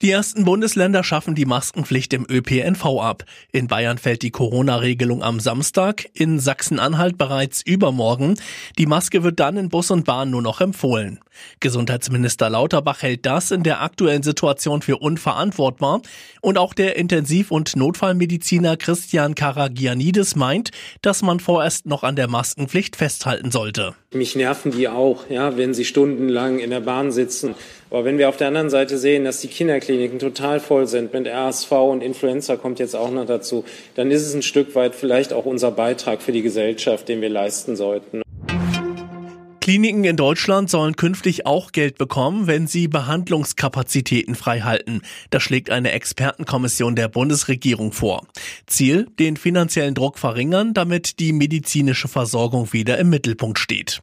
Die ersten Bundesländer schaffen die Maskenpflicht im ÖPNV ab. In Bayern fällt die Corona-Regelung am Samstag, in Sachsen-Anhalt bereits übermorgen. Die Maske wird dann in Bus und Bahn nur noch empfohlen. Gesundheitsminister Lauterbach hält das in der aktuellen Situation für unverantwortbar. Und auch der Intensiv- und Notfallmediziner Christian Karagianidis meint, dass man vorerst noch an der Maskenpflicht festhalten sollte. Mich nerven die auch, ja, wenn sie stundenlang in der Bahn sitzen. Aber wenn wir auf der anderen Seite sehen, dass die Kinderkliniken total voll sind mit RSV und Influenza kommt jetzt auch noch dazu, dann ist es ein Stück weit vielleicht auch unser Beitrag für die Gesellschaft, den wir leisten sollten. Kliniken in Deutschland sollen künftig auch Geld bekommen, wenn sie Behandlungskapazitäten freihalten. Das schlägt eine Expertenkommission der Bundesregierung vor. Ziel, den finanziellen Druck verringern, damit die medizinische Versorgung wieder im Mittelpunkt steht.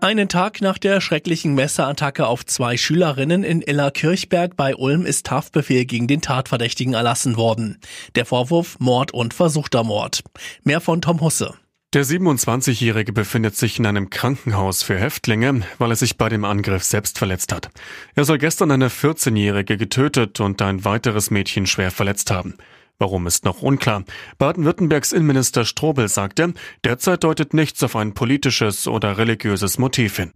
Einen Tag nach der schrecklichen Messerattacke auf zwei Schülerinnen in Illerkirchberg bei Ulm ist Haftbefehl gegen den Tatverdächtigen erlassen worden. Der Vorwurf Mord und versuchter Mord. Mehr von Tom Husse. Der 27-Jährige befindet sich in einem Krankenhaus für Häftlinge, weil er sich bei dem Angriff selbst verletzt hat. Er soll gestern eine 14-Jährige getötet und ein weiteres Mädchen schwer verletzt haben. Warum ist noch unklar. Baden-Württembergs Innenminister Strobel sagte, derzeit deutet nichts auf ein politisches oder religiöses Motiv hin.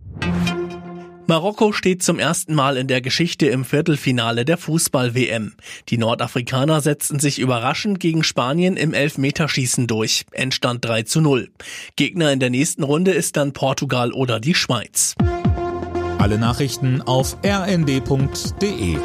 Marokko steht zum ersten Mal in der Geschichte im Viertelfinale der Fußball-WM. Die Nordafrikaner setzten sich überraschend gegen Spanien im Elfmeterschießen durch. Endstand 3 zu 0. Gegner in der nächsten Runde ist dann Portugal oder die Schweiz. Alle Nachrichten auf rnd.de